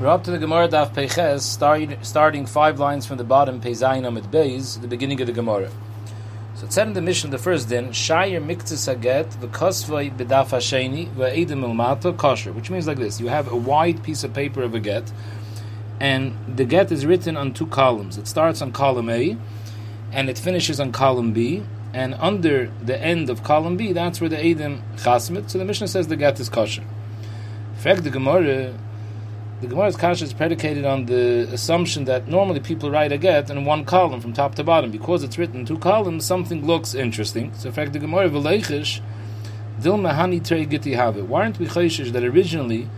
We're up to the Gemara Daf Peches, start, starting five lines from the bottom, Pezayin Amid Beis, the beginning of the Gemara. So it said in the Mishnah, the first din, Shayir Miktis Aget, V'kosvoi B'daf Hasheni, V'edim Ilmato Kosher, which means like this, you have a wide piece of paper of a get, and the get is written on two columns. It starts on column A, and it finishes on column B, and under the end of column B, that's where the Edim Chasmit, so the Mishnah says the get is kosher. In fact, the Gemara the Gemara's kasha is predicated on the assumption that normally people write a get in one column from top to bottom. Because it's written in two columns, something looks interesting. So, in fact, the Gemara v'leichish dil mehani trei giti have. Why aren't we chayshish that originally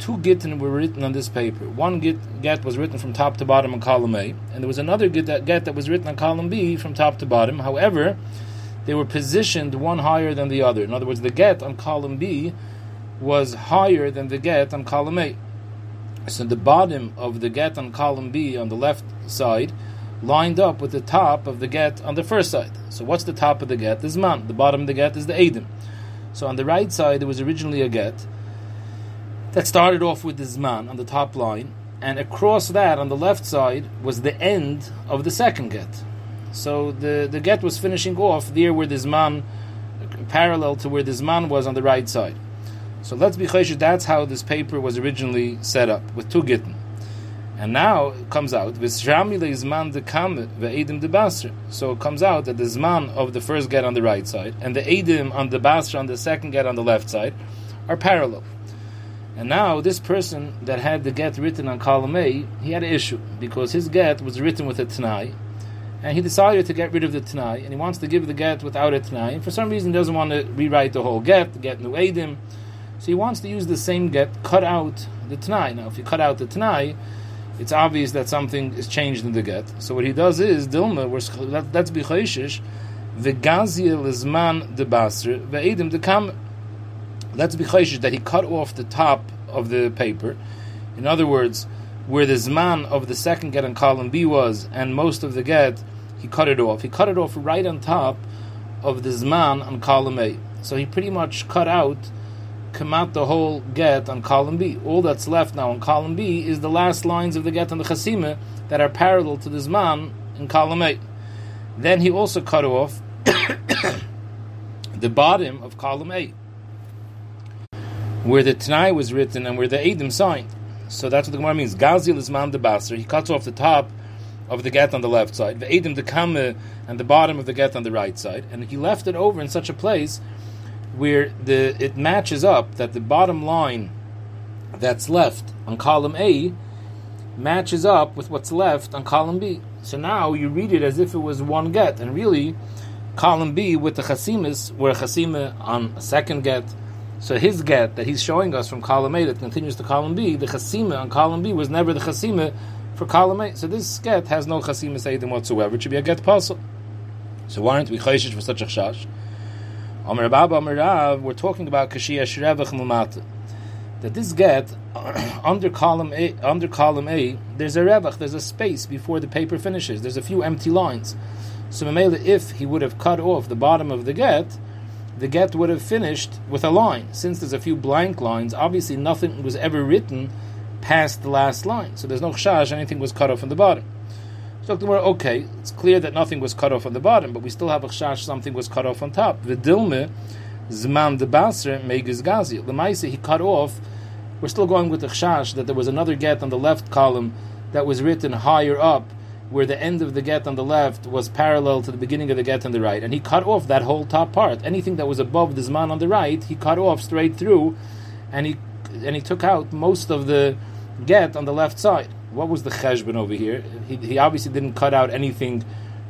two gittin were written on this paper? One get, get was written from top to bottom in column A, and there was another get that, get that was written on column B from top to bottom. However, they were positioned one higher than the other. In other words, the get on column B was higher than the get on column A. So the bottom of the get on column B on the left side lined up with the top of the get on the first side. So what's the top of the get? Is man. The bottom of the get is the Adim. So on the right side there was originally a get that started off with the Zman on the top line, and across that on the left side was the end of the second get. So the, the get was finishing off there where the Zman parallel to where the Zman was on the right side. So let's be chayshit. That's how this paper was originally set up with two gittin, and now it comes out v'shrami ve'edim. So it comes out that the zman of the first get on the right side and the edim on the basra on the second get on the left side are parallel. And now this person that had the get written on column A, he had an issue because his get was written with a t'nai, and he decided to get rid of the t'nai, and he wants to give the get without a t'nai, and for some reason he doesn't want to rewrite the whole get, get new edim. So he wants to use the same get, cut out the Tanai. Now, if you cut out the Tanai, it's obvious that something is changed in the get. So what he does is, Dilma, let, let's be chayshish, v'gazia lizman de basr, ve'edim de kam. Let's be that he cut off the top of the paper. In other words, where the zman of the second get on column B was, and most of the get, he cut it off. He cut it off right on top of the zman on column A. So he pretty much cut out come out the whole get on column B. All that's left now on column B is the last lines of the get on the chasima that are parallel to the zman in column A. Then he also cut off the bottom of column A, where the Tanai was written and where the Adim signed. So that's what the Gemara means. Gazil is man de He cuts off the top of the get on the left side, the Adim de Kame and the bottom of the get on the right side, and he left it over in such a place where the it matches up that the bottom line that's left on column A matches up with what's left on column B. So now you read it as if it was one get, and really, column B with the chasimas were chasima on a second get. So his get that he's showing us from column A that continues to column B, the chasima on column B was never the chasima for column A. So this get has no chasima saying whatsoever. It should be a get puzzle. So why aren't we chayshish for such a chash? Amar Baba Amar Rav, we're talking about Kashia Shrevach Mumata. That this get under column A, under column A, there's a revach, there's a space before the paper finishes. There's a few empty lines. So Mamela, if he would have cut off the bottom of the get, the get would have finished with a line. Since there's a few blank lines, obviously nothing was ever written past the last line. So there's no chash, anything was cut off on the bottom. So the Gemara, okay, it's clear that nothing was cut off on the bottom, but we still have a chash, something was cut off on top. Vidilme, zman de basre, megiz gazi. The Lemaisa, he cut off. We're still going with the chash that there was another get on the left column that was written higher up, where the end of the get on the left was parallel to the beginning of the get on the right, and he cut off that whole top part. Anything that was above the zman on the right, he cut off straight through, and he and he took out most of the get on the left side what was the cheshbon over here? He, he, obviously didn't cut out anything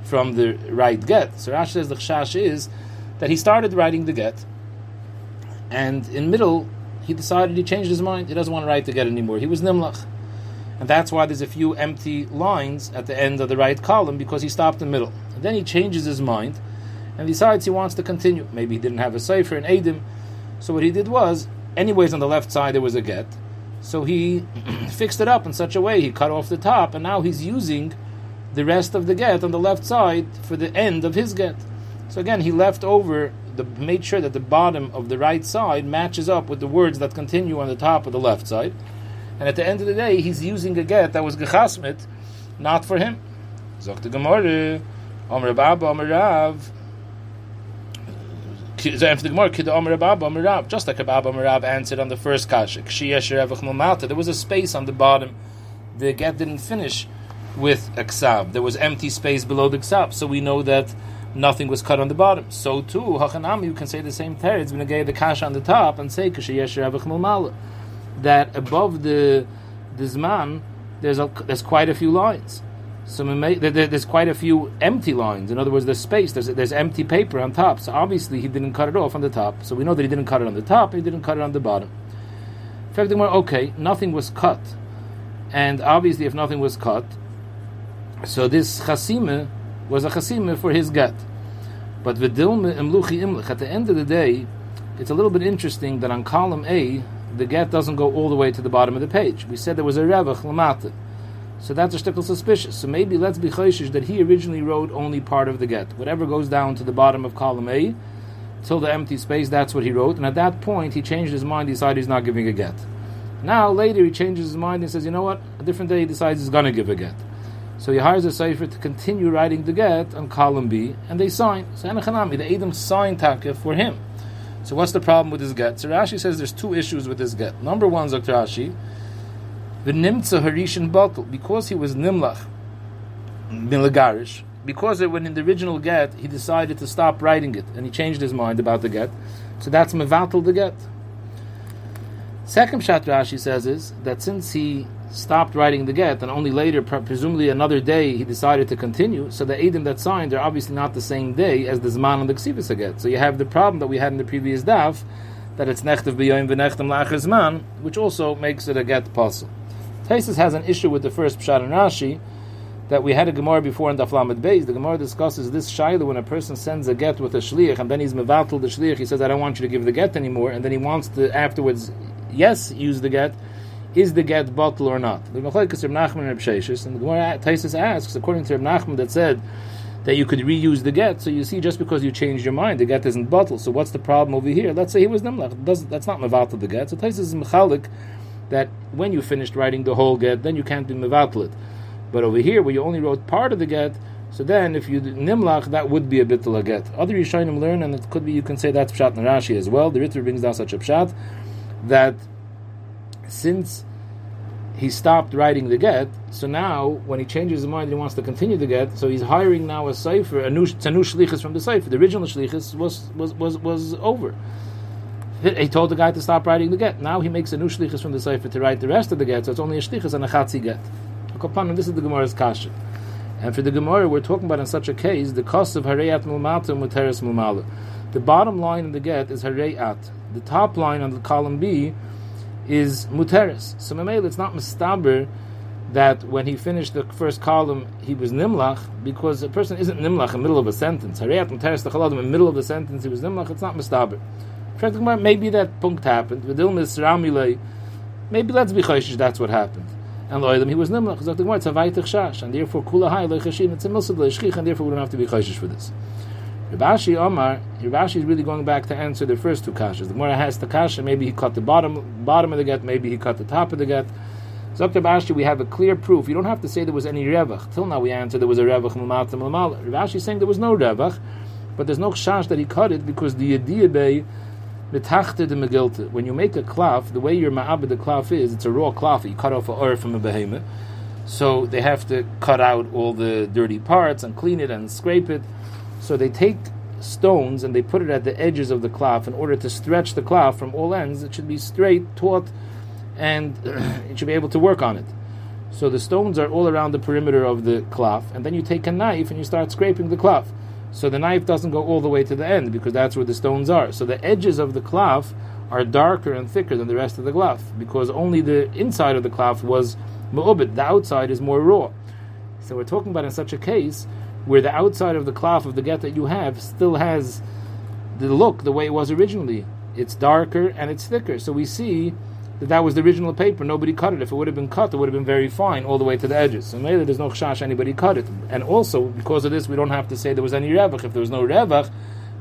from the right get. So Rashi says the chash is that he started writing the get, and in middle he decided he changed his mind. He doesn't want to write the get anymore. He was nimlach, and that's why there's a few empty lines at the end of the right column because he stopped in middle. And then he changes his mind and decides he wants to continue. Maybe he didn't have a sefer in Adim, so what he did was, anyways, on the left side there was a get. So he fixed it up in such a way, he cut off the top, and now he's using the rest of the get on the left side for the end of his get. So again, he left over, the, made sure that the bottom of the right side matches up with the words that continue on the top of the left side. and at the end of the day, he's using a get that was gechasmit, not for him. Zok the Gemara, Omer Baba, Omer Rav. Just like Abba Rav answered on the first kasha, there was a space on the bottom. The get didn't finish with a ksav. There was empty space below the ksav, so we know that nothing was cut on the bottom. So too, Hachanam, you can say the same teretz, get the kasha on the top, and say that above the the zman, there's a, there's quite a few lines. So there's quite a few empty lines. In other words, there's space. There's there's empty paper on top. So obviously he didn't cut it off on the top. So we know that he didn't cut it on the top. He didn't cut it on the bottom. In fact, okay, nothing was cut, and obviously if nothing was cut, so this chasime was a chasime for his get. But v'dilme imluchi imlich. At the end of the day, it's a little bit interesting that on column A, the get doesn't go all the way to the bottom of the page. We said there was a revach lamata. So that's a shtickle suspicious. So maybe let's be chayshish that he originally wrote only part of the get. Whatever goes down to the bottom of column A, till the empty space, that's what he wrote. And at that point, he changed his mind, he decided he's not giving a get. Now, later, he changes his mind and says, you know what? A different day, he decides he's going to give a get. So he hires a Sefer to continue writing the get on column B, and they sign. So Anachanami, the Adam signed Taka for him. So what's the problem with this get? So Rashi says there's two issues with this get. Number one, Dr. the Nimtza Harishan Batal, because he was Nimlach, Milagarish, because it, when in the original get, he decided to stop writing it, and he changed his mind about the get, so that's Mevatel the get. Second Shat Rashi says is that since he stopped writing the get, and only later, presumably another day, he decided to continue. So the Edom that signed are obviously not the same day as the Zman and the Ksivas get. So you have the problem that we had in the previous daf, that it's Nechtev B'yoyim V'nechtem La'achar Zman, which also makes it a get puzzle. Taisus has an issue with the first Pshat and Rashi, that we had a Gemara before in Daf Lamed Beis. The Gemara discusses this Shaila when a person sends a get with a shliach, and then he's mevatel the shliach, he says, I don't want you to give the get anymore, and then he wants to afterwards, yes, use the get, is the get bottle or not? The Machlekes Reb Nachman Reb Sheshes, and the Gemara Taisus asks, according to Reb Nachman, that said that you could reuse the get. So you see, just because you changed your mind, the get isn't bottle. So what's the problem over here? Let's say he was nimlach. That's not mevatel the get. So Taisus is mechalik that when you finished writing the whole get, then you can't be mevatel. But over here, where you only wrote part of the get, so then if you nimlach, that would be a bittul get. Other Yishayim learn, and it could be you can say that's pshat Rashi as well. The Ritva brings down such a pshat that since he stopped writing the get, so now when he changes his mind, he wants to continue the get. So he's hiring now a cipher, a new, a new shlichus from the cipher. The original shlichus was was was was over. He told the guy to stop writing the get. Now he makes a new shlichus from the cipher to write the rest of the get. So it's only a shlichus and a chatzi get. This is the Gemara's kasha. And for the Gemara, we're talking about in such a case the cost of hareyat mulmata muteris mulmala. The bottom line in the get is hareyat. The top line on the column B is muteris. So Mamela, it's not mustaber that when he finished the first column he was nimlach because a person isn't nimlach in the middle of a sentence. The haladim in the middle of the sentence he was nimlach. It's not mistaber. Maybe that punkt happened. Maybe let's be chayshish. That's what happened. And loydim he was nimlach. Zok the Gemara it's a vaytich shash, and therefore kula hay loychashin. It's a milsad loyshchich, and therefore we don't have to be chayshish for this. Rabashi Omar, Rabashi is really going back to answer the first two kashas. The Gemara has the kasha, maybe he cut the bottom bottom of the get, maybe he cut the top of the get. Dr. Bashi, we have a clear proof. You don't have to say there was any revach. Till now we answered there was a revach mulmal. Rabashi is saying there was no revach, but there's no shash that he cut it because the yediyah When you make a klaf, the way your ma'abed the klaf is, it's a raw klaf. You cut off a or from a behemoth. So they have to cut out all the dirty parts and clean it and scrape it. So they take stones and they put it at the edges of the cloth in order to stretch the cloth from all ends. It should be straight, taut, and it should be able to work on it. So the stones are all around the perimeter of the cloth, and then you take a knife and you start scraping the cloth. So the knife doesn't go all the way to the end because that's where the stones are. So the edges of the cloth are darker and thicker than the rest of the cloth because only the inside of the cloth was mu'ubit, the outside is more raw. So we're talking about in such a case where the outside of the cloth of the get that you have still has the look the way it was originally. It's darker and it's thicker. So we see that that was the original paper. Nobody cut it. If it would have been cut, it would have been very fine all the way to the edges. So maybe there's no chash anybody cut it. And also, because of this, we don't have to say there was any revach. If there was no revach,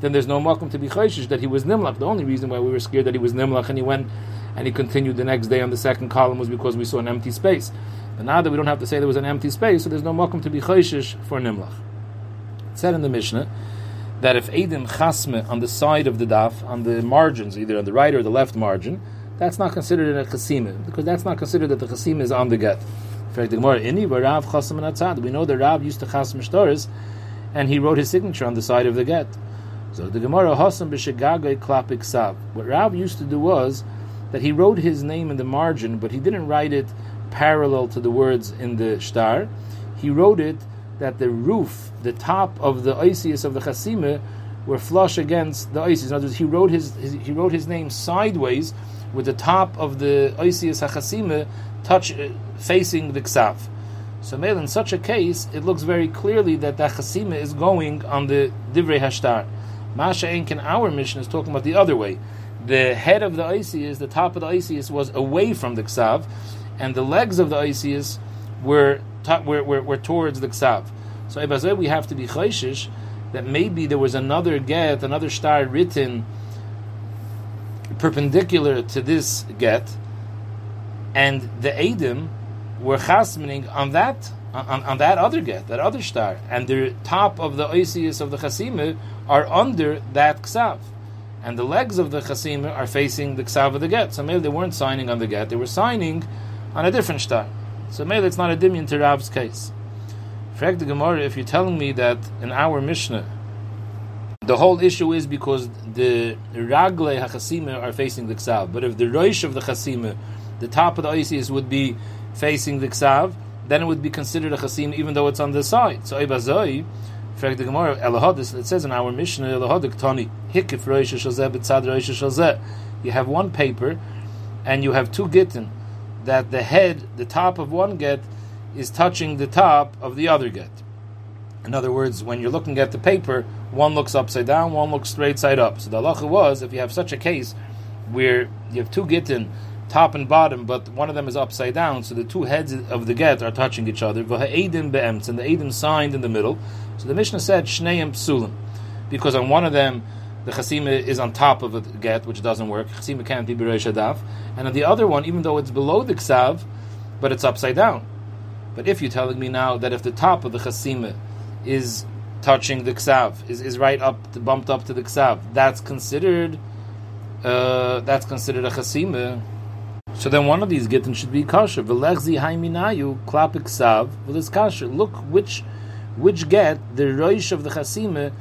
then there's no makom to be chayshish that he was nimlach. The only reason why we were scared that he was nimlach and he went and he continued the next day on the second column was because we saw an empty space. But now that we don't have to say there was an empty space, so there's no mokum to be chayshish for nimlach. It said in the Mishnah that if Edim chasme on the side of the daf, on the margins, either on the right or the left margin, that's not considered in a chasima, because that's not considered that the chasima is on the get. In fact, the Gemara, inni Rav chasam and We know that Rav used to chasm shtoris, and he wrote his signature on the side of the get. So the Gemara Hasam b'shegagay klapik sav. What Rav used to do was that he wrote his name in the margin, but he didn't write it parallel to the words in the star. He wrote it that the roof, the top of the Isis of the Chasima, were flush against the Isis. In other words, he wrote his, his he wrote his name sideways with the top of the Isis HaChasima touch uh, facing the Ksav. So, in such a case, it looks very clearly that the Chasima is going on the Divrei Hashtar. Masha Enkin, our Mishnah, is talking about the other way. The head of the Isis, the top of the Isis, was away from the Ksav, and the legs of the Isis were, were, were, were towards the Ksav. So, Ibazeh, we have to be chayshish that maybe there was another get, another star written perpendicular to this get, and the Adim were chasmening on that on, on, that other get, that other star, and the top of the oisius of the chasima are under that ksav, and the legs of the chasima are facing the ksav of the get. So maybe they weren't signing on the get; they were signing on a different star. So maybe it's not a dimion to Rav's case. Frag the Gemara, if you're telling me that in our Mishnah, the whole issue is because the ragle hachasima are facing the ksav, but if the roish of the chasima, the top of the oisius would be facing the ksav, then it would be considered a chasim even though it's on the side. So Ibazoi, the Gemara, it says in our Mishnah, Elohodik Tani, Hikif Roisha Shazeh B'tzad Roisha Shazeh. You have one paper, and you have two gittin, that the head, the top of one get, is touching the top of the other get. In other words, when you're looking at the paper, one looks upside down, one looks straight side up. So the halacha was, if you have such a case where you have two gittin top and bottom, but one of them is upside down, so the two heads of the get are touching each other. The eidin beemts and the Edim signed in the middle. So the Mishnah said Shneim Psulim, because on one of them the chasima is on top of a get, which doesn't work. Chasima can't be bereish adaf, and on the other one, even though it's below the ksav, but it's upside down. But if you're telling me now that if the top of the chasima is touching the ksav, is, is right up, bumped up to the ksav, that's considered uh, that's considered a chasima. So then one of these gittin should be kosher. V'lechzi haiminayu klapik sav v'lis kosher. Look which which get the roish of the chasima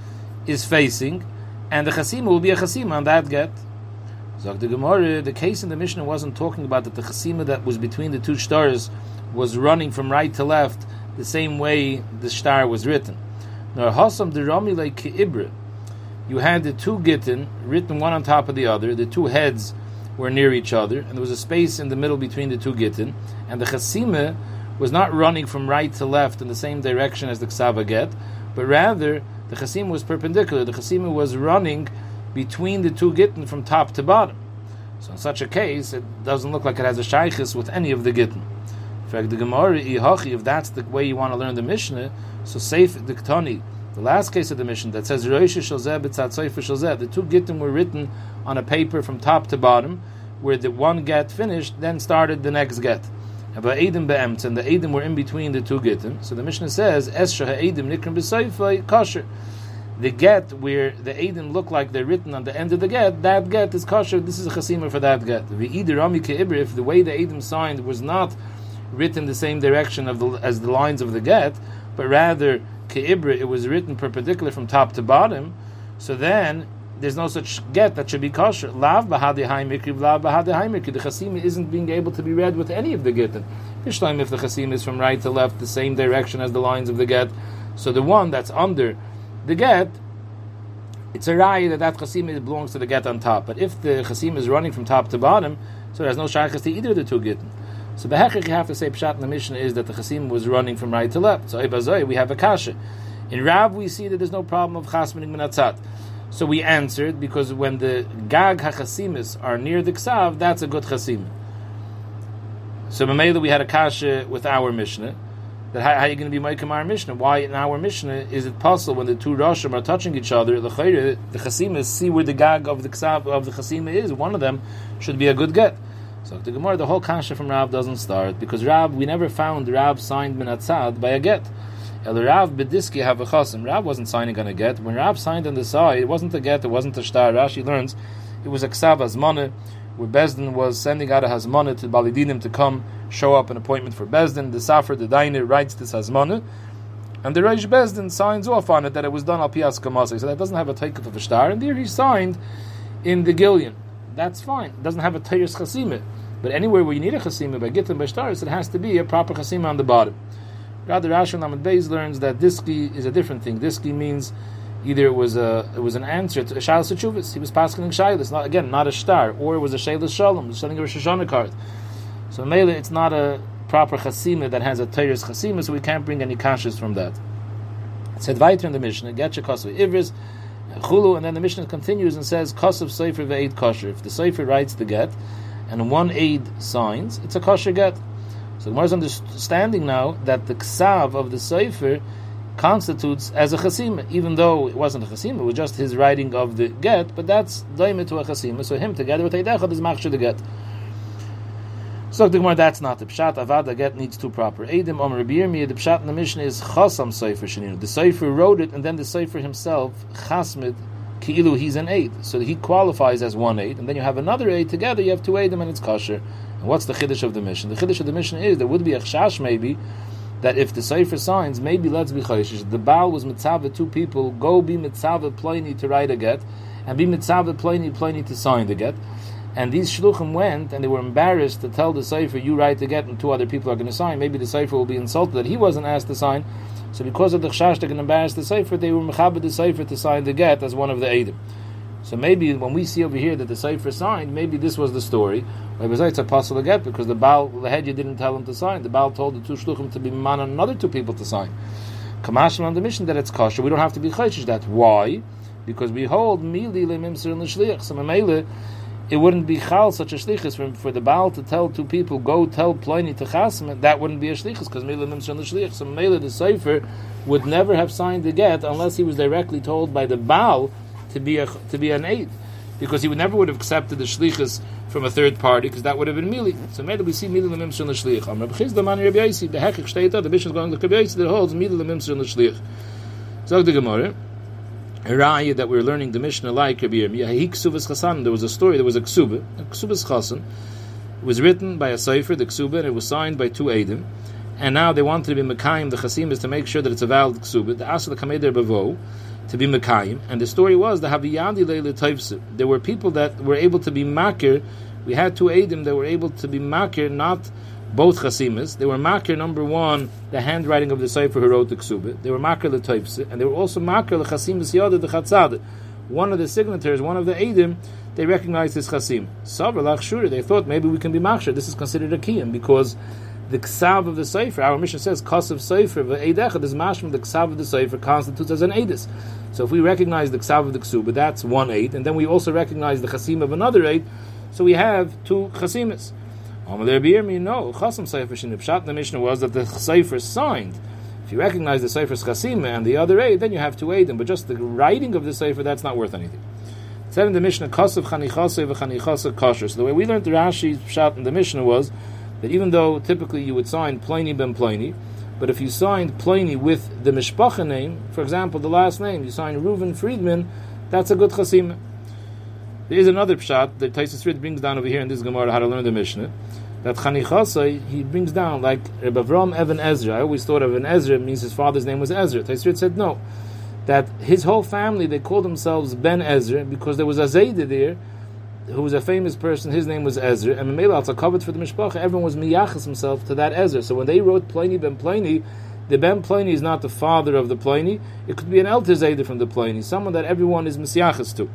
is facing, and the chasima will be a chasima on that get. Zog the Gemara, the case in the Mishnah wasn't talking about that the chasima that was between the two stars was running from right to left the same way the star was written. You had the two gittin written one on top of the other, the two heads were near each other, and there was a space in the middle between the two gittin, and the chasima was not running from right to left in the same direction as the ksava get, but rather the chasima was perpendicular. The chasima was running between the two gittin from top to bottom. So in such a case, it doesn't look like it has a shaykhis with any of the gittin. In fact, the Gemara, if that's the way you want to learn the Mishnah, so safe the Ktani, the last case of the Mishnah that says the two gittim were written on a paper from top to bottom, where the one get finished, then started the next get. And the Edim were in between the two gittim. So the Mishnah says, Edim nikrim kosher. The get where the Edim look like they're written on the end of the get, that get is kosher. This is a chasima for that get. If the way the Edim signed was not written the same direction of the, as the lines of the get, but rather ke'ibra, it was written perpendicular from top to bottom, so then there's no such get that should be kosher. Lav bahadi haimikri, lav bahadi haimikri. The chasima isn't being able to be read with any of the gittin. Bishleim, if the chasima is from right to left, the same direction as the lines of the get, so the one that's under the get, it's a rai that that chasima belongs to the get on top. But if the chasima is running from top to bottom, so there's no shaykhs to either of the two gittin. So behechik you have to say pshat in the Mishnah is that the chasim was running from right to left. So ibazoi we have a kasha. In Rav we see that there's no problem of chasmaning minatzat. So we answered because when the gag hachasimis are near the ksav, that's a good chasim. So Mamela we had a kasha with our mishnah. That how, how are you going to be Maikim our Mishnah? Why in our Mishnah is it possible when the two Roshim are touching each other, the the Chasimas see where the gag of the Ksav of the Chasima is. One of them should be a good get. So the Gemara, the whole kasha from Rav doesn't start because Rav, we never found Rav signed minatzad by a get. El Rav bediski have a. Rav wasn't signing on a get. When Rav signed on the side, it wasn't a get, it wasn't a star. Rashi learns it was a ksav azmana, where Bezdin was sending out a hazmana to Balidinim to come show up an appointment for Bezdin. The Safar, the Dainer, writes this hazmana, and the Reish Bezdin signs off on it that it was done al pias. So that doesn't have a takeoff of a star. And there he signed in the Gillian. That's fine. It doesn't have a Tayris Chasimah. But anywhere where you need a chasima by gittin b'shtaris, it has to be a proper chasima on the bottom. Rather, Rashi Lamed Beis learns that diski is a different thing. Diski means either it was a it was an answer to a shalas chuvas. He was passing shalas, not again not a star, or it was a shalas shalom, sending a Rosh Hashanah card. So mele, it's not a proper chasima that has a teres chasima, so we can't bring any kashas from that. It said weiter in the Mishnah, getcha kosav ivris, chulu, and then the Mishnah continues and says kosav sefer ve'ed kosher. If the sefer writes the get, and one aid signs, it's a kosher get. So Gemara is understanding now that the ksav of the sefer constitutes as a chasima, even though it wasn't a chasima, it was just his writing of the get, but that's daimah to a chasima, so him together with Eidechad is machshir the get. So the Gemara, that's not the pshat. Avada get needs two proper. Eidim Omer Rabbi the pshat in the Mishnah is chasam sefer sheninu. The sefer wrote it, and then the sefer himself chasmid ki'ilu he's an aid, so he qualifies as one aid, and then you have another aid together. You have two aidim, and it's kosher. And what's the chiddush of the Mishnah? The chiddush of the Mishnah is there would be a chash maybe that if the Sefer signs, maybe let's be chayshish. The Baal was mitzvah two people, go be mitzvah pliny to write a get, and be mitzvah pliny pliny to sign the get. And these shluchim went, and they were embarrassed to tell the Sefer, you write the get, and two other people are going to sign. Maybe the Sefer will be insulted that he wasn't asked to sign. So because of the chashash, they're going to embarrass the Sefer, they were mechabed the Sefer to sign the get as one of the Eidim. So maybe when we see over here that the Sefer signed, maybe this was the story. It's a possible get because the Baal, the head, you didn't tell him to sign. The Baal told the two shluchim to be man and another two people to sign. Kamashal on the Mishnah that it's kosher. We don't have to be chayshish that. Why? Because we hold mili lemimser and l'shliach. So it wouldn't be chal such a shlichus for, for the Baal to tell two people go tell Pliny to chasm. That wouldn't be a shlichus because lemimser and l'shliach. So memele, the sefer would never have signed the get unless he was directly told by the Baal to be a, to be an aid, because he would never would have accepted the shlichus from a third party, because that would have been mili. So maybe we see lemimser and l'shliach. Am Rabbi Chizda man Rabbi Yaisi, the hechik shteita, the is going to Rabbi Yaisi that holds lemimser and l'shliach. So the Gemara. Raya that we're learning the Mishnah like Rabbi Yirmiyah. Chasan. There was a story. There was a ksuba. A ksubas Chasan. It was written by a cipher, the ksuba, and it was signed by two edim and now they wanted to be Mekayim, the Chasim is to make sure that it's a valid ksuba. The Asa the Kameder Bavo to be Mekayim. And the story was the Haviyandi Leile Taifsu. There were people that were able to be Makir. We had two Adim that were able to be Makir, not both Chasimas. They were Makir, number one, the handwriting of the Sefer who wrote the Ksuba. They were Makir the Taifsu. And they were also Makir the Chasimas Yada the Chatzad. One of the signatories, one of the Adim, they recognized his Chasim. Sabra Lach they thought maybe we can be Makshir. This is considered a Kiyam because the ksav of the sefer. Our Mishnah says kasav sefer v'eidechad is mashma. The ksav of the sefer constitutes as an edis. So if we recognize the ksav of the ksuba, that's one eight, and then we also recognize the chasim of another eight. So we have two chasimas. No, chasam sefer shenipshat. The Mishnah was that the sefer signed. If you recognize the sefer's chasima and the other eight, then you have two eidim. But just the writing of the sefer, that's not worth anything. Said in the Mishnah, kasav chanichase v'chanichase kosher. So the way we learned the Rashi's shot in the Mishnah was that even though typically you would sign Pliny ben Pliny, but if you signed Pliny with the Mishpacha name, for example, the last name, you sign Reuven Friedman, that's a good chasim. There is another pshat that Taisus Rid brings down over here in this Gemara how to learn the Mishnah. That Chanichasa, he brings down like Rebbe Avram Evan Ezra. I always thought of an Ezra means his father's name was Ezra. Taisus said no. That his whole family, they called themselves Ben Ezra because there was a Zayda there who was a famous person, his name was Ezra, and Mamela, it's a covered for the Mishpacha, everyone was miyachas himself to that Ezra. So when they wrote Pliny ben Pliny, the ben Pliny is not the father of the Pliny, it could be an Elter Zayda from the Pliny, someone that everyone is miyachas to.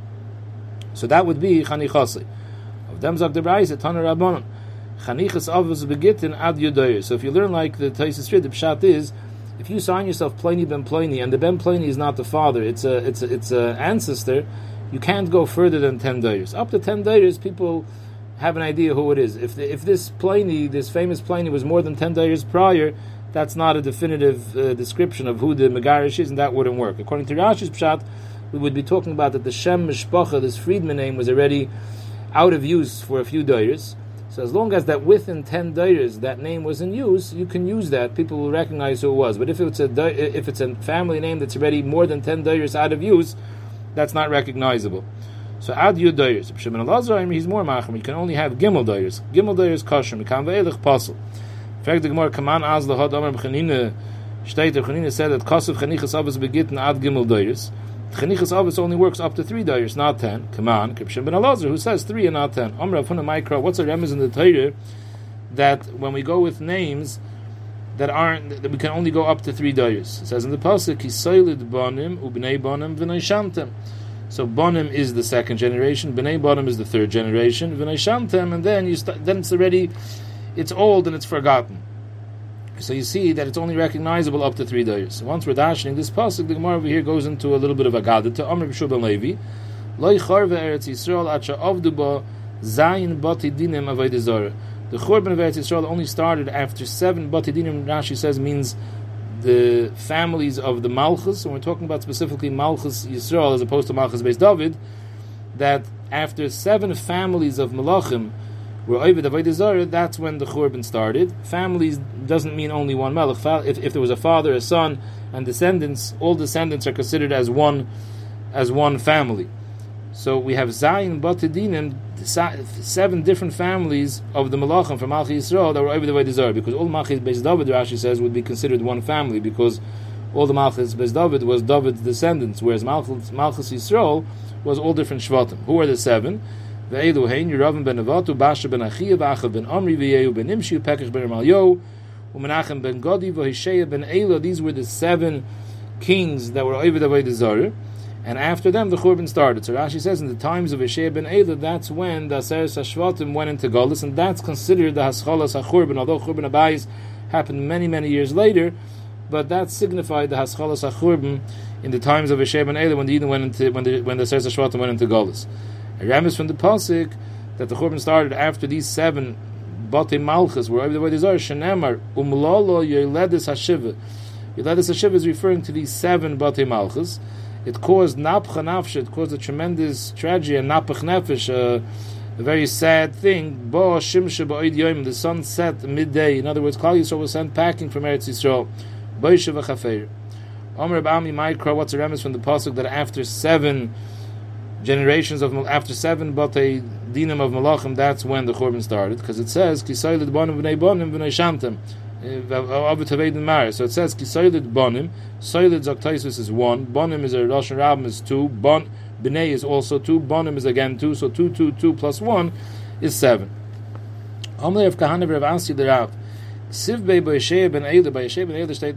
So that would be Chanichasi. Of them Zag Debraise, Taner Rabbanon. Chanichas avos begitin ad yudoyer. So if you learn like the Taisis the Pshat is, if you sign yourself Pliny ben Pliny, and the ben Pliny is not the father, it's a it's a, it's a ancestor, you can't go further than 10 days. Up to 10 days, people have an idea who it is. If, the, if this Pliny, this famous Pliny, was more than 10 days prior, that's not a definitive uh, description of who the Megarish is, and that wouldn't work. According to Rashi's Pshat, we would be talking about that the Shem Mishpacha, this Friedman name, was already out of use for a few days. So as long as that within ten days that name was in use, you can use that. People will recognize who it was. But if it's a if it's a family name that's already more than ten days out of use, that's not recognizable. So ad yud days. Shimon Elazar, he's more macham. You can only have gimel days. Gimel days kosher. Mekan ve'elech pasul. In fact, the Gemara Kaman az lahad amar b'chanina. State of said that Kasav Chanichas Abbas begitten ad gimel days. Chanichas Abbas only works up to three days, not ten. Come on, Kipshim ben Elazar, who says three and not ten. Amra Funa Mikra, what's a remez in the Torah that when we go with names that aren't that we can only go up to three days? It says in the pasuk, Kisaylid Bonim ubnei Bonim v'nayshantem. So Bonim is the second generation, Bnei Bonim is the third generation, v'nayshantem, and then you st- then it's already it's old and it's forgotten. So you see that it's only recognizable up to three days. Once we're dashing this pasuk, the Gemara over here goes into a little bit of a gada to Amr B'Shub ben Levi. Yisrael. The Churban of Eretz Yisrael only started after seven bati. Rashi says means the families of the Malchus, and we're talking about specifically Malchus Yisrael as opposed to Malchus based David. That after seven families of Malachim where Ovid Avodah that's when the Churban started. Families doesn't mean only one Melech. If, if there was a father, a son, and descendants, all descendants are considered as one as one family. So we have Zayin Batadinim, seven different families of the Malachim from Malchi Yisrael that were over the way because all Malchis Beis David, Rashi says, would be considered one family because all the Malchis Beis David was David's descendants, whereas Malchis, Malchis Yisrael was all different Shvatim. Who are the seven? Ve'elu hein Yeravim ben Avatu, Basha ben Achia, V'achav ben Omri, V'yehu ben Imshi, Pekach ben Ramalyo, Umenachem ben Godi, V'hisheya ben Eila. These were the seven kings that were over the way the And after them, the Churban started. So Rashi says, in the times of Ishaya ben Eila, that's when the Aseres HaShvatim went into Golis, and that's considered the Haschalas HaChurban, although Churban Abayis happened many, many years later, but that signified the Haschalas HaChurban in the times of Ishaya ben Eila, when the Eden went into, when the, when the Aseres HaShvatim went into Golis. Remes from the pasuk that the churban started after these seven bate malchus over the way these are shenemar umlolo yoledis hashiva. Yoledis hashiva is referring to these seven bate malchus. It caused napcha nafshe. It caused a tremendous tragedy and napach nefesh. Uh, a very sad thing. Bo shimshe ba'id yoim. The sun set midday. In other words, Klal Yisrael was sent packing from Eretz Yisrael. Boishe v'chafer. Omer Abami Maikra. What's a remes from the pasuk that after seven generations of after seven batei dinim of malachim, that's when the korban started, because it says kisaylid bonim v'nei bonim v'nei shamtem. Eh, so it says kisaylid bonim, saylid zaktaisus is one, bonim is a Russian rabim is two, bon b'nei is also two, bonim is again two, so two, two, two plus one is seven. Amle of Kahana Rav Asi the Rav. Siv bei Yeshaya ben by Yeshaya ben Eile steht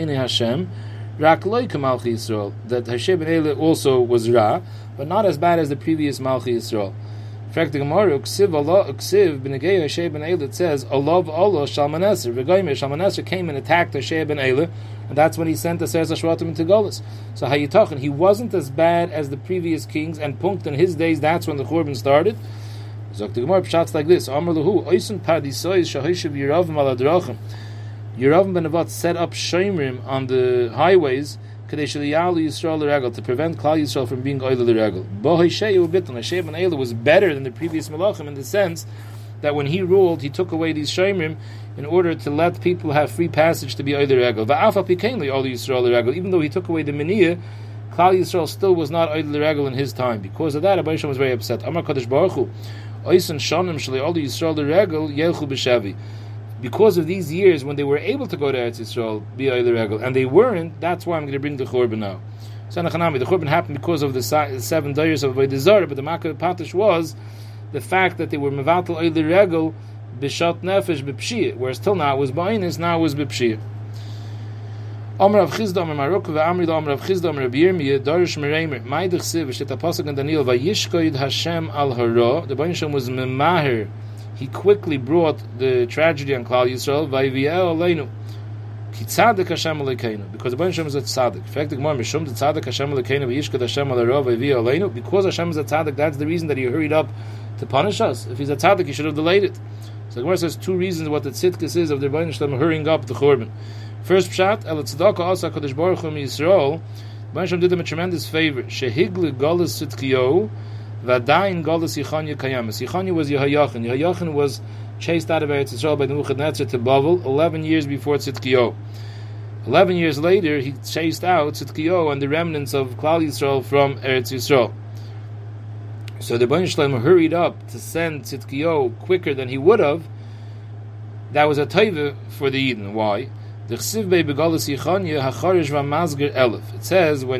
in Hashem, Rak loika Malchi Yisrael. That Hashem ben Eile also was Ra, but not as bad as the previous Malchi Yisrael. In fact, the Gemara, Uksiv Allah, Uksiv, B'negei Hashem ben Eile, it says, Allah Allah Shalmaneser. V'goyim Shalmaneser came and attacked Hashem ben Eile, and that's when he sent the Seres Ashwatim into Golis. So how you talking? He wasn't as bad as the previous kings, and Punkt in his days, that's when the Churban started. Zok the Gemara pshat's like this: Amar Lahu, Oisun Padisois Shahishav Yeravim Aladrachim. Yeravam ben Avat set up shemrim on the highways to prevent Klal Yisrael from being oil. Bohisheyu bitan. Hashem ben Eila was better than the previous Malachim in the sense that when he ruled, he took away these shemrim in order to let people have free passage to be oil Yisrael l'regel. Even though he took away the miniyah, Klal Yisrael still was not oil l'regel in his time. Because of that, Abba was very upset. Amar Kadosh Baruch Hu, Oisan shanim shli oil Yisrael l'regel yelchu b'shavi because of these years when they were able to go to Eretz Yisrael, regel, and they weren't, that's why I'm going to bring the Churban now. So the Churban happened because of the seven days of Avodah but the Makkah Patish was the fact that they were Mevatel Oile Regel Bishat Nefesh B'Pshiyah, whereas till now it was Ba'inis, now it was B'Pshiyah. Omer of Chizda Omer Marok ve'amri da Omer of Chizda of Yirmiyah Darish Mereimer Maidich Siv V'shet HaPasuk and Daniel Vayishkoid Hashem Al Hara the Bain was Memahir he quickly brought the tragedy on Klal Yisrael. Because the Hashem is a tzadik. In fact, the Gemara, Mishum the Hashem Alekeinu, V'yishkad. Because Hashem is a tzadik, that's the reason that he hurried up to punish us. If he's a tzadik, he should have delayed it. So the Gemara says two reasons what the tzidkis is of the Baruch Hashem hurrying up the Churban. First pshat, El tzedakah also HaKadosh Baruch Hu Yisrael, Baruch Hashem did him a tremendous favor. Shehigli Golas Tzidkiyo, Vadain Golas Yichanya Kayamas. Yichanya was Yehoyachin. Yehoyachin was chased out of Eretz Yisrael by Nebuchadnezzar to Bavel 11 years before Tzidkiyo. 11 years later, he chased out Tzidkiyo and the remnants of Klal Yisrael from Eretz Yisrael. So the Bani Shalom hurried up to send Tzidkiyo quicker than he would have. That was a taiva for the Eden. Why? It says when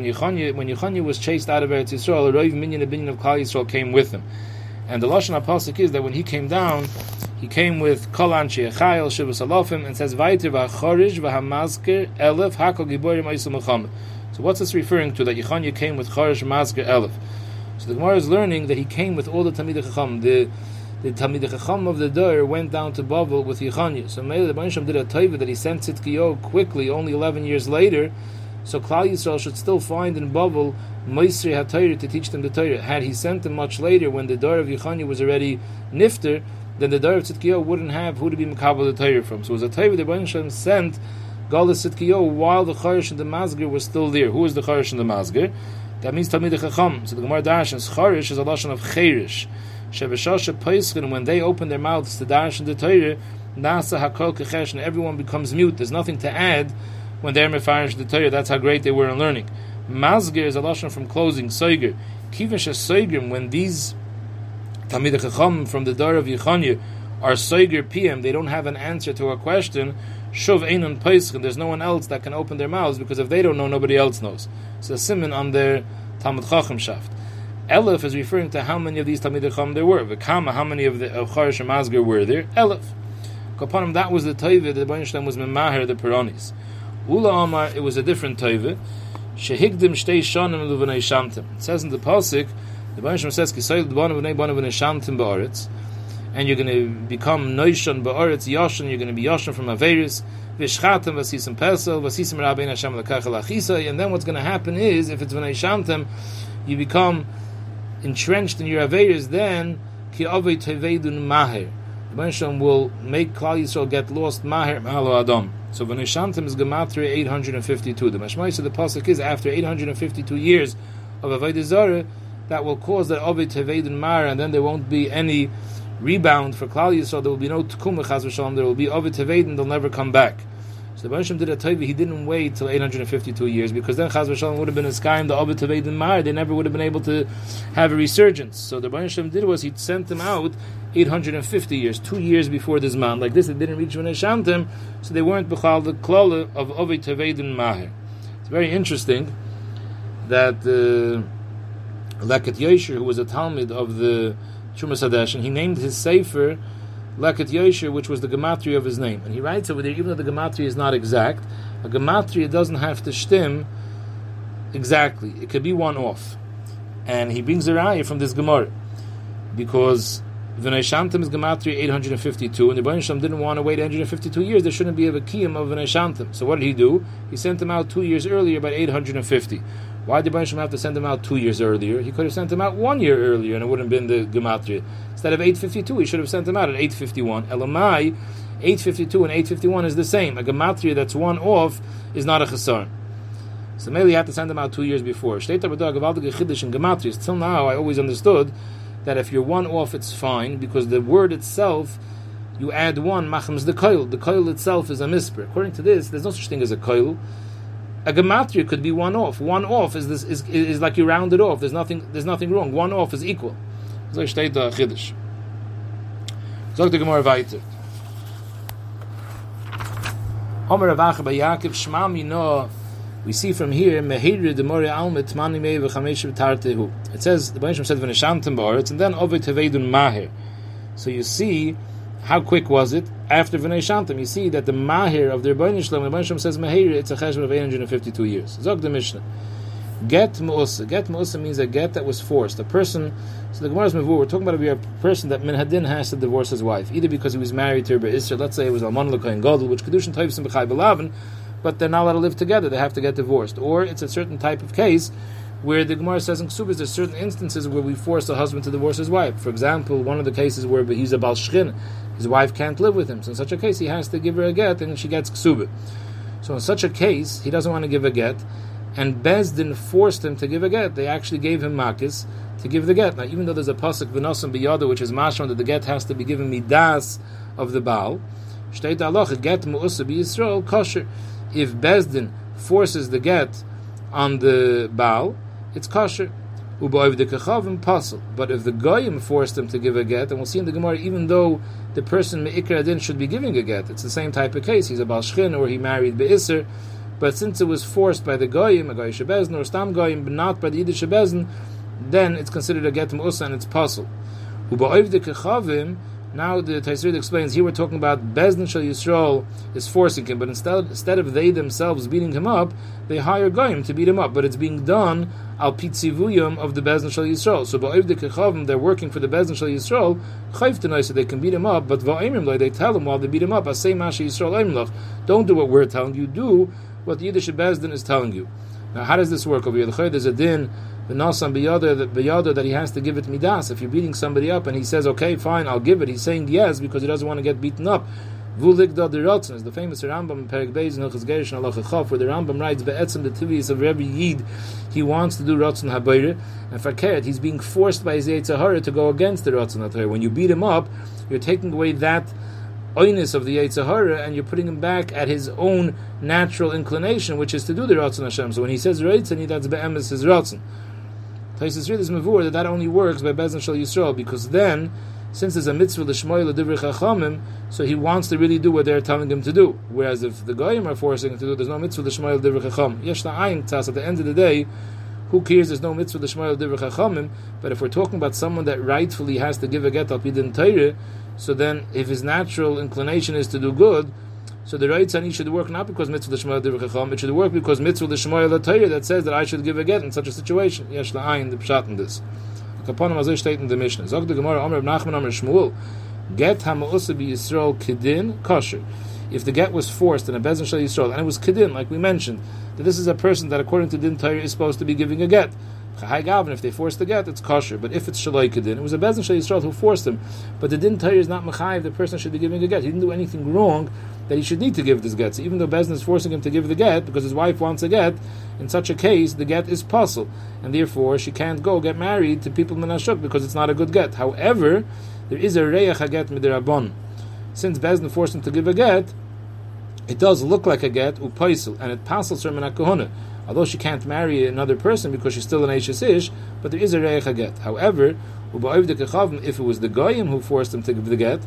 Yechanya, when Yechanya was chased out of Eretz Yisrael, a Rav Minyan Abinyan of Klal Yisrael came with him. And the Lashon HaPasuk is that when he came down, he came with Kol Anshi Echayel, Shivas Alofim, and says, Vaiter v'achorish v'hamazker elef hakol giborim oisul So what's this referring to, that Yechanya came with Chorish Mazker elef? So the Gemara is learning that he came with all the Talmidei Chacham. The the Talmid Chacham of the Dor went down to Bavel with Yechanya. So maybe the Banisham did a taiva that he sent Tzidkiyo quickly, only 11 years later. So Klal Yisrael should still find in Bavel Moisri HaTorah to teach them the Torah. Had he sent them much later, when the Dor of Yechanya was already nifter, then the Dor of Tzidkiyo wouldn't have who to be Makabal the Torah from. So it was a taiva that Banisham sent Galas Tzidkiyo while the Charish and the Mazgir was still there. Who is the Charish and the Mazgir? That means Talmid Chacham. So the Gemara Dash Charish is a lashon of Cherish. Sheveshasha Paischin, when they open their mouths to dash and the Torah, Nasa Hakol Kechesh, and everyone becomes mute. There's nothing to add when they're mefarish the Torah. That's how great they were in learning. Mazgir is a lashon from closing. Soiger, Kivish Soigrim, when these Tamid Chacham from the Dar of Yechanya are Soiger PM, they don't have an answer to a question. Shuv Einon Paischin, there's no one else that can open their mouths because if they don't know, nobody else knows. So simon on their Talmud Chacham shaft. Elif is referring to how many of these Talmidei Chacham there were. V'kama, how many of the of Charish and were there? Elif. Kapanim, that was the Taiva that the Baruch was Memaher, the Peronis. Ula Amar, it was a different Taiva. Shehigdim shtei shanim luvnei shantim. It says in the Pasuk, the Baruch says, Kisayil d'banav v'nei banav v'nei shantim ba'aretz. And you're going to become Noishon ba'aretz, Yoshan, you're going to be Yoshan from Averis. Vishchatim v'sisim pesel, v'sisim rabbein Hashem l'kachel achisa. And then what's going to happen is, if it's v'nei shantim, you become entrenched in your Averis, then ki avei tevedun maher. The Bansham will make Klal Yisrael get lost maher malo adam. So Vanishantim is gematria 852. The Mashmai said the pasuk is after 852 years of Avodah Zarah, that will cause that avei tevedun maher, and then there won't be any rebound for Klal Yisrael. There will be no Chaz There will be avei tevedun. They'll never come back. So the Bansham did a taiva. He didn't wait till 852 years because then Chaz would have been a sky the Abba and Mar. They never would have been able to have a resurgence. So the Bansham did was he sent them out 850 years, two years before this man. Like this, they didn't reach when Shantim, so they weren't b'chal the klala of Taved and Maher. It's very interesting that uh, Leket who was a Talmud of the Chumash Hadesh, and he named his sefer Leket Yosher, which was the gematria of his name. And he writes over there, even though the gematria is not exact, a gematria doesn't have to stim exactly. It could be one off. And he brings a raya from this Gemara. Because V'nai is gematria 852, and the Baruch didn't want to wait 852 years. There shouldn't be a Vakiyim of V'nai So what did he do? He sent them out two years earlier, about 850. Why did Baruch have to send them out two years earlier? He could have sent them out one year earlier, and it wouldn't have been the gematria. Instead of 852, he should have sent them out at 851. Elamai, 852 and 851 is the same. A gematria that's one off is not a chasar. So maybe you have to send them out two years before. Till now, I always understood that if you're one off, it's fine because the word itself, you add one, machams the koil. The koil itself is a misper. According to this, there's no such thing as a koil. A gematria could be one off. One off is this is, is like you round it off. There's nothing. There's nothing wrong. One off is equal. So steht da Chiddush. Sagt der Gemara weiter. Omer Avacha bei Yaakov Shma Mino we see from here Mehir de Mori Almet Mani Mei V'chamesh V'tartehu. It says the Banishim said V'neshantem Ba'aretz and then Ovet Tevedun Mahir. So you see how quick was it after V'neshantem? You see that the Mahir of the Rebbeinu Shalom, the Banishim says Mahir, it's a cheshbon of 852 years. Zog the Mishnah. Get mu'usa. Get mu'usa means a get that was forced. A person, so the Gemara's Mavur, we're talking about a person that Minhadin has to divorce his wife, either because he was married to her Isra, let's say it was Alman and Gadol, which Kedushin Taivsim B'chai B'lavin, but they're not allowed to live together, they have to get divorced. Or it's a certain type of case where the Gemara says in Ksubis there's certain instances where we force a husband to divorce his wife. For example, one of the cases where he's a Bal Shchin, his wife can't live with him. So in such a case, he has to give her a get and she gets Ksubit. So in such a case, he doesn't want to give a get and Bezdin forced him to give a get. They actually gave him makis. to give the get. Now, even though there's a pasuk v'nosam biyada, which is mashma that the get has to be given midas of the baal, shteit aloch get mu'usa Yisrael kosher. If Bezdin forces the get on the baal, it's kosher. Uboiv the kachavim pasul. But if the goyim forced them to give a get, and we'll see in the Gemara, even though the person adin should be giving a get, it's the same type of case. He's a balshchin or he married be'isr, but since it was forced by the goyim, a goy shebezn or stam goyim, but not by the yiddish shebezn, then it's considered a get mu'usa and it's pasul. Uboiv the kachavim now the Taisrid explains here we're talking about Bezdin Shal Yisrael is forcing him, but instead instead of they themselves beating him up, they hire Goyim to beat him up. But it's being done al pitzivuyum of the Bezdin Shal Yisrael. So Ba'oiv de Kechavim, they're working for the Bezdin Shal Yisrael, chayv tonight so they can beat him up, but Va'imim they tell him while they beat him up, Asay Masha Yisrael Aimlach, don't do what we're telling you, do what the Yiddish Bezdin is telling you. Now how does this work over here? There's a din the nasan biyada that he has to give it midas. If you're beating somebody up and he says, "Okay, fine, I'll give it," he's saying yes because he doesn't want to get beaten up. Vuligda the is the famous Rambam in Perik Beis in Hilchas Gerish and Allah Chaf, where the Rambam writes be'etzim the tivius of Rebbe Yid. He wants to do Rotzen Habayre, and Fakert, he's being forced by his Yitzhahara to go against the Rotzen Habayre. When you beat him up, you're taking away that oinus of the Yitzhahara, and you're putting him back at his own natural inclination, which is to do the Rotzen Hashem. So when he says Reitzani, that's be'emes his Rotzen. Taisus read this mavur that that only works by Bezdin Shal Yisrael because then, since there's a mitzvah l'shmoy l'divrei chachamim, so he wants to really do what they're telling him to do. Whereas if the goyim are forcing him to do, there's no mitzvah l'shmoy l'divrei chacham. Yesh la'ayin tas at the end of the day. Who cares? There's no mitzvah l'shmoy l'divrei chachamim. But if we're talking about someone that rightfully has to give a get al pidin so then if his natural inclination is to do good, so the right tzani should work not because mitzvah l'shmoya divrei it should work because mitzvah l'shmoya l'tayr that says that I should give a get in such a situation. Yesh la'ayin the pshat in this. Kaponim azay state in the Mishnah. Zog the Gemara Omer Nachman Omer Shmuel. Get ha'ma'usa bi Yisrael kedin kosher. If the get was forced in a bezin shal Yisrael and it was kedin, like we mentioned, that this is a person that according to din Torah is supposed to be giving a get. Chai Gavin, if they force the get, it's kosher. But if it's Shaloi Kedin, it was a Bezin Shal Yisrael who forced him. But the Din Torah is not Machayev, the person should be giving a get. He didn't do anything wrong that he should need to give this get. So even though Bezin is forcing him to give the get, because his wife wants a get, in such a case, the get is puzzle. And therefore, she can't go get married to people Menashuk because it's not a good get. However, there is a Reyach Haget Midirabon. Since Bezin forced him to give a get, it does look like a get, upaisel, and it passes her menakahuna although she can't marry another person because she's still an Eishes Ish, but there is a Reich get. However, if it was the Goyim who forced him to give the get,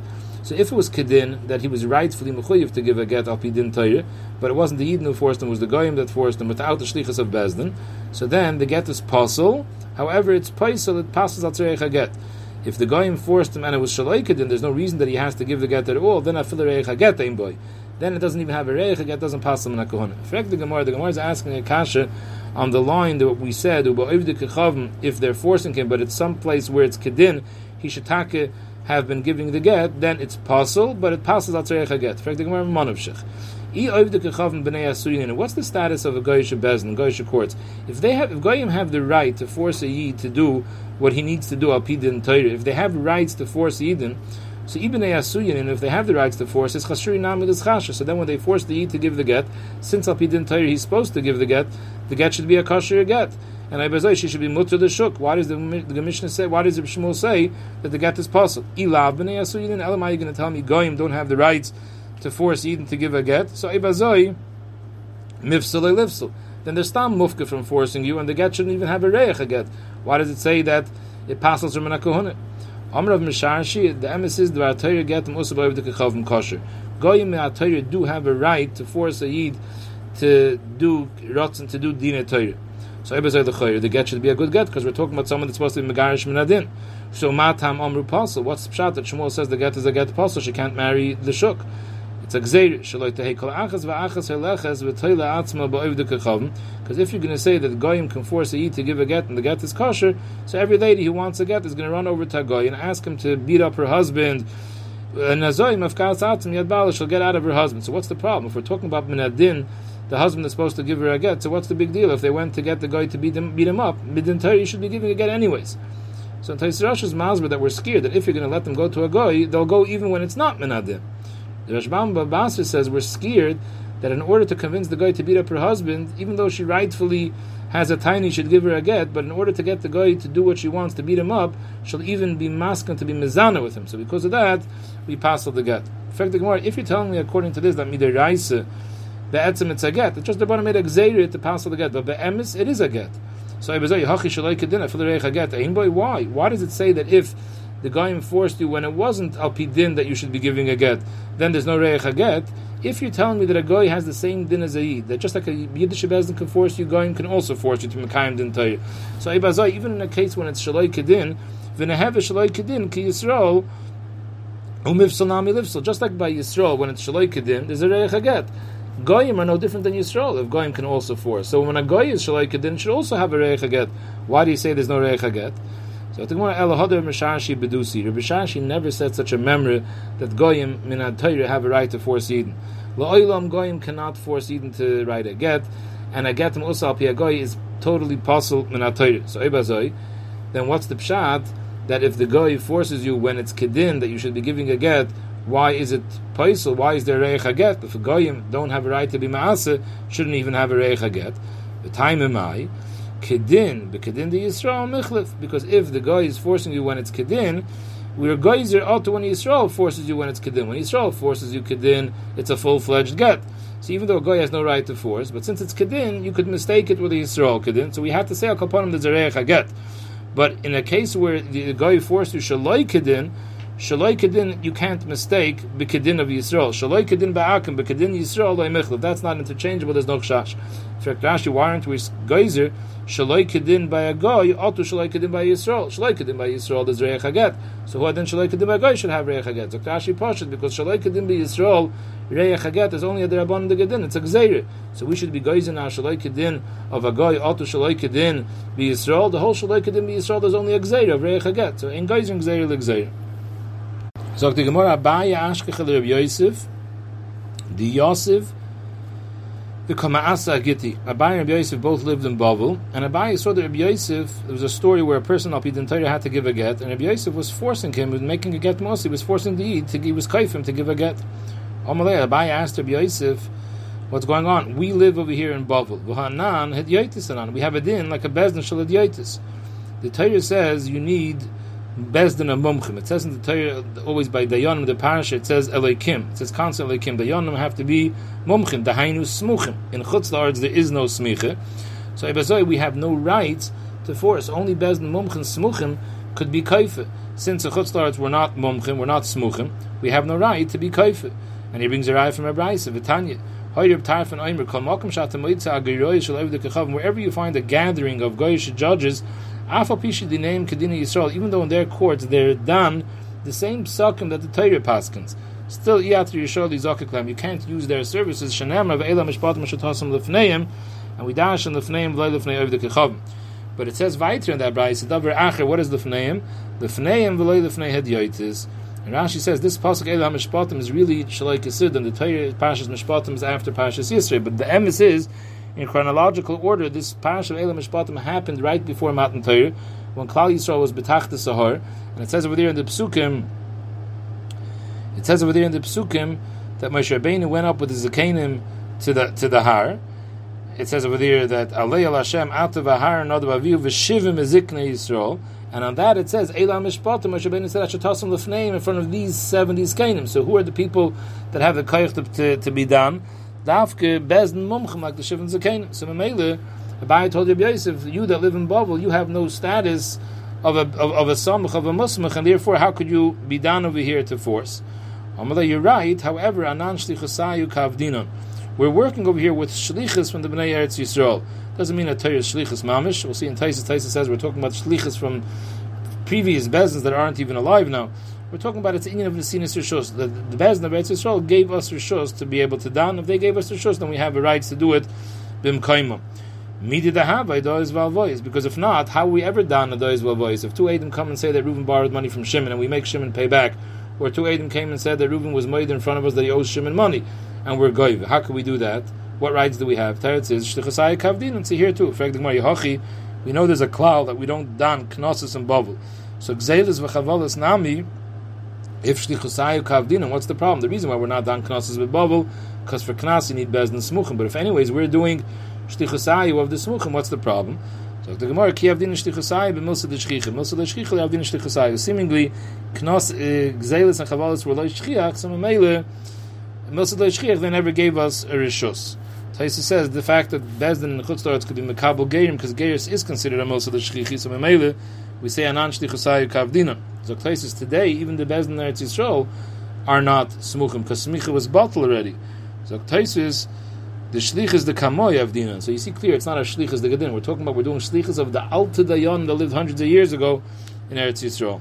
so if it was Kedin, that he was rightfully Mechuyev to give a get al Pidin Torah, but it wasn't the Yidden who forced him, it was the Goyim that forced him without the Shlichus of Bezdin, so then the get is Pasul, however it's Pasul, it passes al get. If the Goyim forced him and it was Shalai Kedin, there's no reason that he has to give the get at all, then I feel Reich get, boy then it doesn't even have a reich, it doesn't pass them in a kohuna. Frek the Gemara, the Gemara is asking a kasha on the line that we said, if they're forcing him, but it's some place where it's kedin, he should take have been giving the get, then it's possible, but it passes al tzreich get. Manavshich. What's the status of a Goyish Bezin, Goyish courts? If they have, if Goyim have the right to force a Yid to do what he needs to do, al pidin Torah, if they have rights to force Yidin, so even a asuyin, and if they have the rights to force, it's chashuri namid is. So then when they force the yid to give the get, since al pidin Torah he's supposed to give the get, the get should be a kosher get. And I bezay she should be mutter the shuk. Why does the, the Mishnah say? Why does the Shmuel say that the get is possible? Ilav b'nei asuyin. Elam, are you going to tell me goyim don't have the rights to force Eden to give a get? So I ibazoi mifsel lifsel. Then there's tam mufka from forcing you, and the get shouldn't even have a reich a get. Why does it say that it passes from an akohunet? Amr of Misharshi, the emissaries, the Torah get by the Kechavim kosher. Goyim Torah do have a right to force a Yid to do Ratzin, to do Dina Torah. So Ebezay the Chayr, the get should be a good get because we're talking about someone that's supposed to be Megarish Minadin. So Matam Amru Pasal, what's pshat that Shmuel says the get is a get Pasal, she can't marry the Shuk. It's a gzeir shaloi tehei achas va'achas heleches v'toila atzma ba'oiv dekachavim. Because if you're going to say that goyim can force a yid to give a get and the get is kosher, so every lady who wants a get is going to run over to a goy and ask him to beat up her husband. Nazoyim of kalas atzim yad bala she'll get out of her husband. So what's the problem? If we're talking about minadin, the husband is supposed to give her a get. So what's the big deal if they went to get the guy to beat him, beat him up? Midin Torah, you should be giving a get anyways. So in Taisirash's mazber that we're scared that if you're going to let them go to a goy, they'll go even when it's not minadin. The Rashbam Babasra says we're scared that in order to convince the guy to beat up her husband, even though she rightfully has a tiny, should give her a get, but in order to get the guy to do what she wants, to beat him up, she'll even be masking to be mizana with him. So because of that, we pass the get. In fact, the Gemara, if you're telling me according to this that midei raisa, the etzem it's a get, it's just the bottom made a gzeirit to pass the get, but the emes it is a get. So Ibazai hachi shalai kedina for the reicha get. Why? Why does it say that if the guy enforced you when it wasn't al pidin that you should be giving a get, then there's no reicha get? If you're telling me that a guy has the same din as a yid, that just like a yiddish bezin can force you, guy can also force you to mekayim din Torah. So Ibazai, even in a case when it's shalai kedin, v'nehev shalai kedin ki Yisrael, umiv salami livsal. Just like by Yisrael, when it's shalai kedin, there's a reicha get. Goyim are no different than Yisrael. If Goyim can also force, so when a Goy is shalai kedin, should also have a reicha get. Why do you say there's no reicha get? So the Gemara Elahoder Mishashi Bedusi. Rabbi Shashi never said such a memory that Goyim minad Torah have a right to force Eden. La'olam Goyim cannot force Eden to write a get, and a get Musal Goy is totally possible minad Torah. So Ebazoi, then what's the pshat that if the Goy forces you when it's kedin that you should be giving a get, why is it paisel? Why is there reich get? If goyim don't have a right to be maase, shouldn't even have a reich get. The time am I kedin, kedin the Yisrael michlif. Because if the guy is forcing you when it's kedin, we're geyser auto when Yisrael forces you when it's kedin. When Yisrael forces you kedin, it's a full fledged get. So even though a guy has no right to force, but since it's kedin, you could mistake it with a Yisrael kedin. So we have to say al kapanim the a reich get. But in a case where the, the guy forced you shaloi kedin, Shaloi kedin, you can't mistake b'kedin of Yisrael. Shaloi kedin ba'akim, b'kedin Yisrael loy That's not interchangeable. There's no kshash. In fact, Rashi, why aren't we geyser? Shaloi kedin by a goy, also shaloi kedin by Yisrael. Shaloi kedin by Yisrael is reich haget. So who then shaloi kedin by goy should have reich haget? So Rashi pashut because shaloi kedin by Yisrael haget is only a derabon de gedin. It's a gzeir. So we should be geyser now shaloi kedin of a goy, also shaloi kedin by Yisrael. The whole shaloi kedin by Yisrael is only a gzeir of reich haget. So in geyser gzeir gzeir. Sagt die Gemara, Abaye Ashkechel Reb Yosef, the Yosef, the Kamaasa Agiti. Abaye and Reb Yosef both lived in Bavel, and Abaye saw that Reb Yosef, there was a story where a person up Eden Torah had to give a get, and Reb Yosef was forcing him, was making a get mostly, was forcing the Eid, to, he was kaifim to give a get. Amalei, Abaye asked Reb Yosef, what's going on? We live over here in Bavel. Had. We have a din like a bezdin shal yotis. The Torah says you need Bezdin of Mumchim. It says in the Torah, always by Dayanim, the parasha, it says Elokim. It says constantly Elokim. Dayanim have to be Mumchim, Dahainu Smuchim. In Chutz there is no Smicha. So Ebazoi, we have no right to force. Only Bezdin Mumchim Smuchim could be Kaifa. Since the Chutz were not Mumchim, were not Smuchim, we have no right to be Kaifa. And he brings a right from Abraisa, Vitanya. Wherever you find a gathering of Goyish judges, the even though in their courts they're done the same psakim that the Torah paskins. Still, Iyatri Yisrael Zakaklam, you can't use their services. Shanem of Elam Mishpatim Shatasim Lefneim, and we dash in Lefneim Vlei Lefnei Ovid Kechavim. But it says weiter in that brayse, Davar Acher, what is Lefneim? Lefneim Vlei Lefnei Hedyoitis. And Rashi says this pasuk Elam Mishpatim is really Shalai Kesid, and the Torah Pashas Mishpatim is after Pashas Yisrael. But the emes is in chronological order, this parasha of Elam Mishpatim happened right before Matan Torah, when Klal Yisrael was the Sahar, and it says over there in the Psukim, it says over there in the Psukim that Moshe Rabbeinu went up with the Zakanim to the to the Har. It says over there that Alei al Hashem out of a Har Nodav Aviv v'shivim eziknei Yisrael, and on that it says Elam Mishpatim. Moshe Rabbeinu said Ashatasim lefneim in front of these seventy Zakanim. So who are the people that have the koyach to, to, to be done? Dafke bezn mumchem like the Shivin Zakein. So Mamele, Abai told Rabbi Yosef, you that live in Babel, you have no status of a of, of a samach of a musmach, and therefore how could you be down over here to force? Amalei, you're right. However, anan shlichasayu kavdinon. We're working over here with shlichus from the Bnei Eretz Yisrael. Doesn't mean a Torah shlichus mamish. We'll see in Taisa. Taisa says we're talking about shlichus from previous bezins that aren't even alive now. We're talking about it's Indian of Nesinas Rishos. The, the Bezdin of Eretz Yisrael gave us Rishos to be able to down. If they gave us Rishos, then we have the rights to do it. Bim Kaimah. Midi dahavai dois valvois. Because if not, how we ever down a dois valvois? If two Adam come and say that Reuben borrowed money from Shimon and we make Shimon pay back, or two Adam came and said that Reuben was made in front of us that he owes Shimon money, and we're goiv, how can we do that? What rights do we have? Teretz is shtichasai kavdin, and see here too. We know there's a cloud that we don't don knossos and bovel. So gzelis v'chavalas nami if shlichusayu kavdin, what's the problem? The reason why we're not done knosses with bubble because for knas you need bezdin smuchim. But if anyways we're doing shtichusayu of the smuchim, what's the problem? So the Gemara ki avdin shtichusayu b'milsa de shchicha. Milsa de shchicha avdin shtichusayu. Seemingly, knas uh, gzelis and chavalis were lo shchiach, so memele, milsa de shchiach, they never gave us a rishus. Taisa says the fact that Bezdin and Chutzlaretz could be Mekabel Gerim, because Geris is considered a Milsa de shchichi, so memele, we say anan shtichusayu kavdina. So Taisus today, even the Bezdin Eretz Yisrael, are not smuchim because smicha was bottled already. So Taisus, the shlich is the kamoy of dinan. So you see clear, it's not a shlich is the gadin. We're talking about we're doing shlichas of the alta dayan that lived hundreds of years ago in Eretz Yisrael.